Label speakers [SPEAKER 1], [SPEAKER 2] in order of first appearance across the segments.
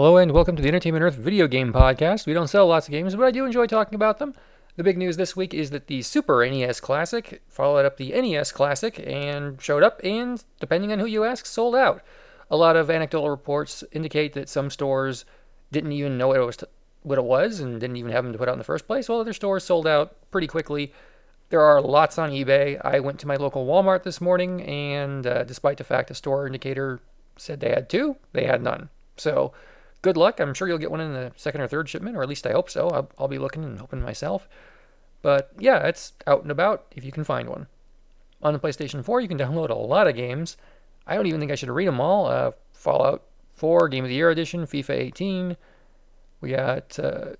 [SPEAKER 1] Hello and welcome to the Entertainment Earth video game podcast. We don't sell lots of games, but I do enjoy talking about them. The big news this week is that the Super NES Classic followed up the NES Classic and showed up and, depending on who you ask, sold out. A lot of anecdotal reports indicate that some stores didn't even know what it was, to, what it was and didn't even have them to put out in the first place, while other stores sold out pretty quickly. There are lots on eBay. I went to my local Walmart this morning, and uh, despite the fact the store indicator said they had two, they had none. So, good luck. I'm sure you'll get one in the second or third shipment, or at least I hope so. I'll, I'll be looking and hoping myself. But yeah, it's out and about if you can find one. On the PlayStation 4, you can download a lot of games. I don't even think I should read them all. Uh, Fallout 4 Game of the Year Edition, FIFA 18. We got uh,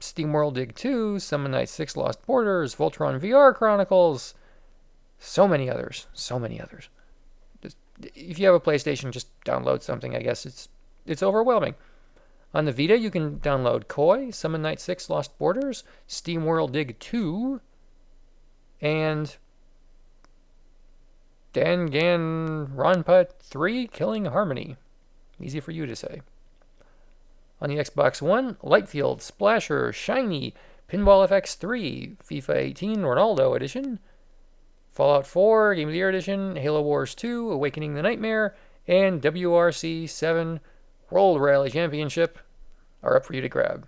[SPEAKER 1] SteamWorld Dig 2, Summon Night 6 Lost Borders, Voltron VR Chronicles, so many others, so many others. Just, if you have a PlayStation, just download something. I guess it's it's overwhelming. On the Vita, you can download Koi, Summon Night 6 Lost Borders, SteamWorld Dig 2, and Danganronpa 3 Killing Harmony. Easy for you to say. On the Xbox One, Lightfield, Splasher, Shiny, Pinball FX 3, FIFA 18 Ronaldo Edition, Fallout 4 Game of the Year Edition, Halo Wars 2 Awakening the Nightmare, and WRC 7 World Rally Championship are up for you to grab.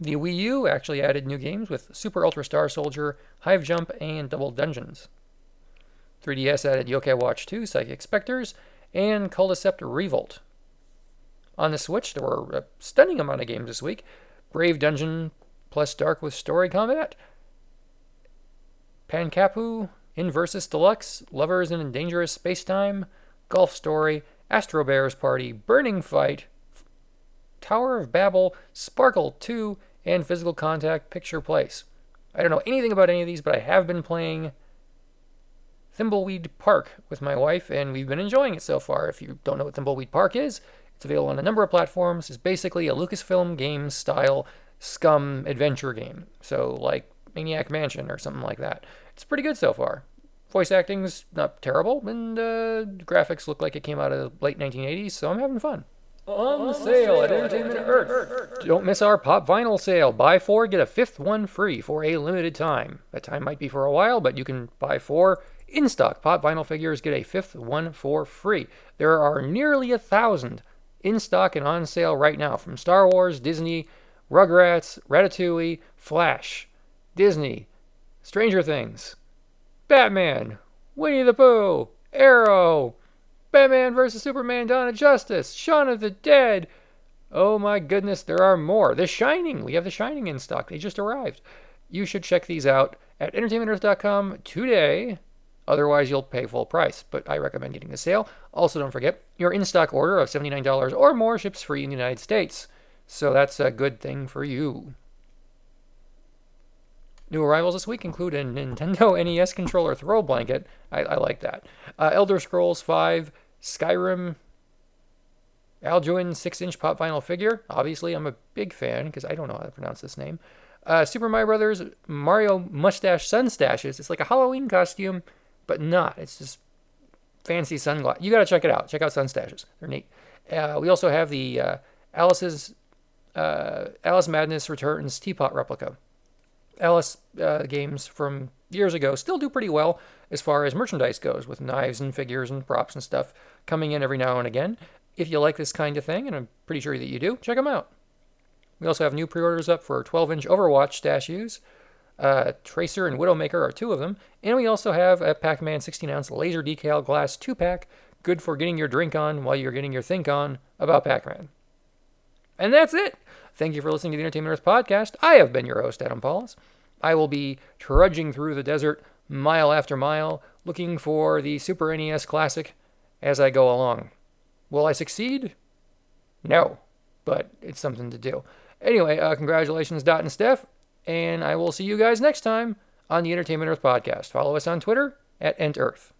[SPEAKER 1] The Wii U actually added new games with Super Ultra Star Soldier, Hive Jump, and Double Dungeons. 3DS added Yokai Watch 2 Psychic Spectres and Culdcept Revolt. On the Switch, there were a stunning amount of games this week Brave Dungeon plus Dark Witch Story Combat, Pankapu, Inversus Deluxe, Lovers in Dangerous Spacetime, Golf Story, Astro Bears Party, Burning Fight, Tower of Babel, Sparkle 2, and Physical Contact Picture Place. I don't know anything about any of these, but I have been playing Thimbleweed Park with my wife, and we've been enjoying it so far. If you don't know what Thimbleweed Park is, it's available on a number of platforms. It's basically a Lucasfilm game style SCUMM adventure game. So, like Maniac Mansion or something like that. It's pretty good so far. Voice acting's not terrible, and uh, graphics look like it came out of the late 1980s, so I'm having fun. On sale at Entertainment Earth. Don't miss our pop vinyl sale. Buy four, get a fifth one free for a limited time. That time might be for a while, but you can buy four in stock. Pop vinyl figures get a fifth one for free. There are nearly a thousand in stock and on sale right now from Star Wars, Disney, Rugrats, Ratatouille, Flash, Disney, Stranger Things, Batman, Winnie the Pooh, Arrow, Batman vs. Superman Dawn of Justice, Shaun of the Dead. Oh my goodness, there are more. The Shining. We have The Shining in stock. They just arrived. You should check these out at entertainmentearth.com today. Otherwise, you'll pay full price, but I recommend getting the sale. Also, don't forget, your in stock order of $79 or more ships free in the United States. So that's a good thing for you. New arrivals this week include a Nintendo NES controller throw blanket. I, I like that. Uh, Elder Scrolls 5, Skyrim, Alduin 6 inch pop vinyl figure. Obviously, I'm a big fan because I don't know how to pronounce this name. Uh, Super Mario Brothers Mario Mustache Sunstaches. It's like a Halloween costume but not. It's just fancy sunglasses. You got to check it out. Check out Sunstaches. They're neat. Uh, we also have the uh, Alice's uh, Alice Madness Returns teapot replica. Alice uh, games from years ago still do pretty well as far as merchandise goes, with knives and figures and props and stuff coming in every now and again. If you like this kind of thing, and I'm pretty sure that you do, check them out. We also have new pre-orders up for 12-inch Overwatch statues. Uh, Tracer and Widowmaker are two of them. And we also have a Pac Man 16 ounce laser decal glass 2 pack, good for getting your drink on while you're getting your think on about Pac Man. And that's it. Thank you for listening to the Entertainment Earth podcast. I have been your host, Adam Pauls. I will be trudging through the desert mile after mile looking for the Super NES Classic as I go along. Will I succeed? No, but it's something to do. Anyway, uh, congratulations, Dot and Steph, and I will see you guys next time on the Entertainment Earth podcast. Follow us on Twitter at EntEarth.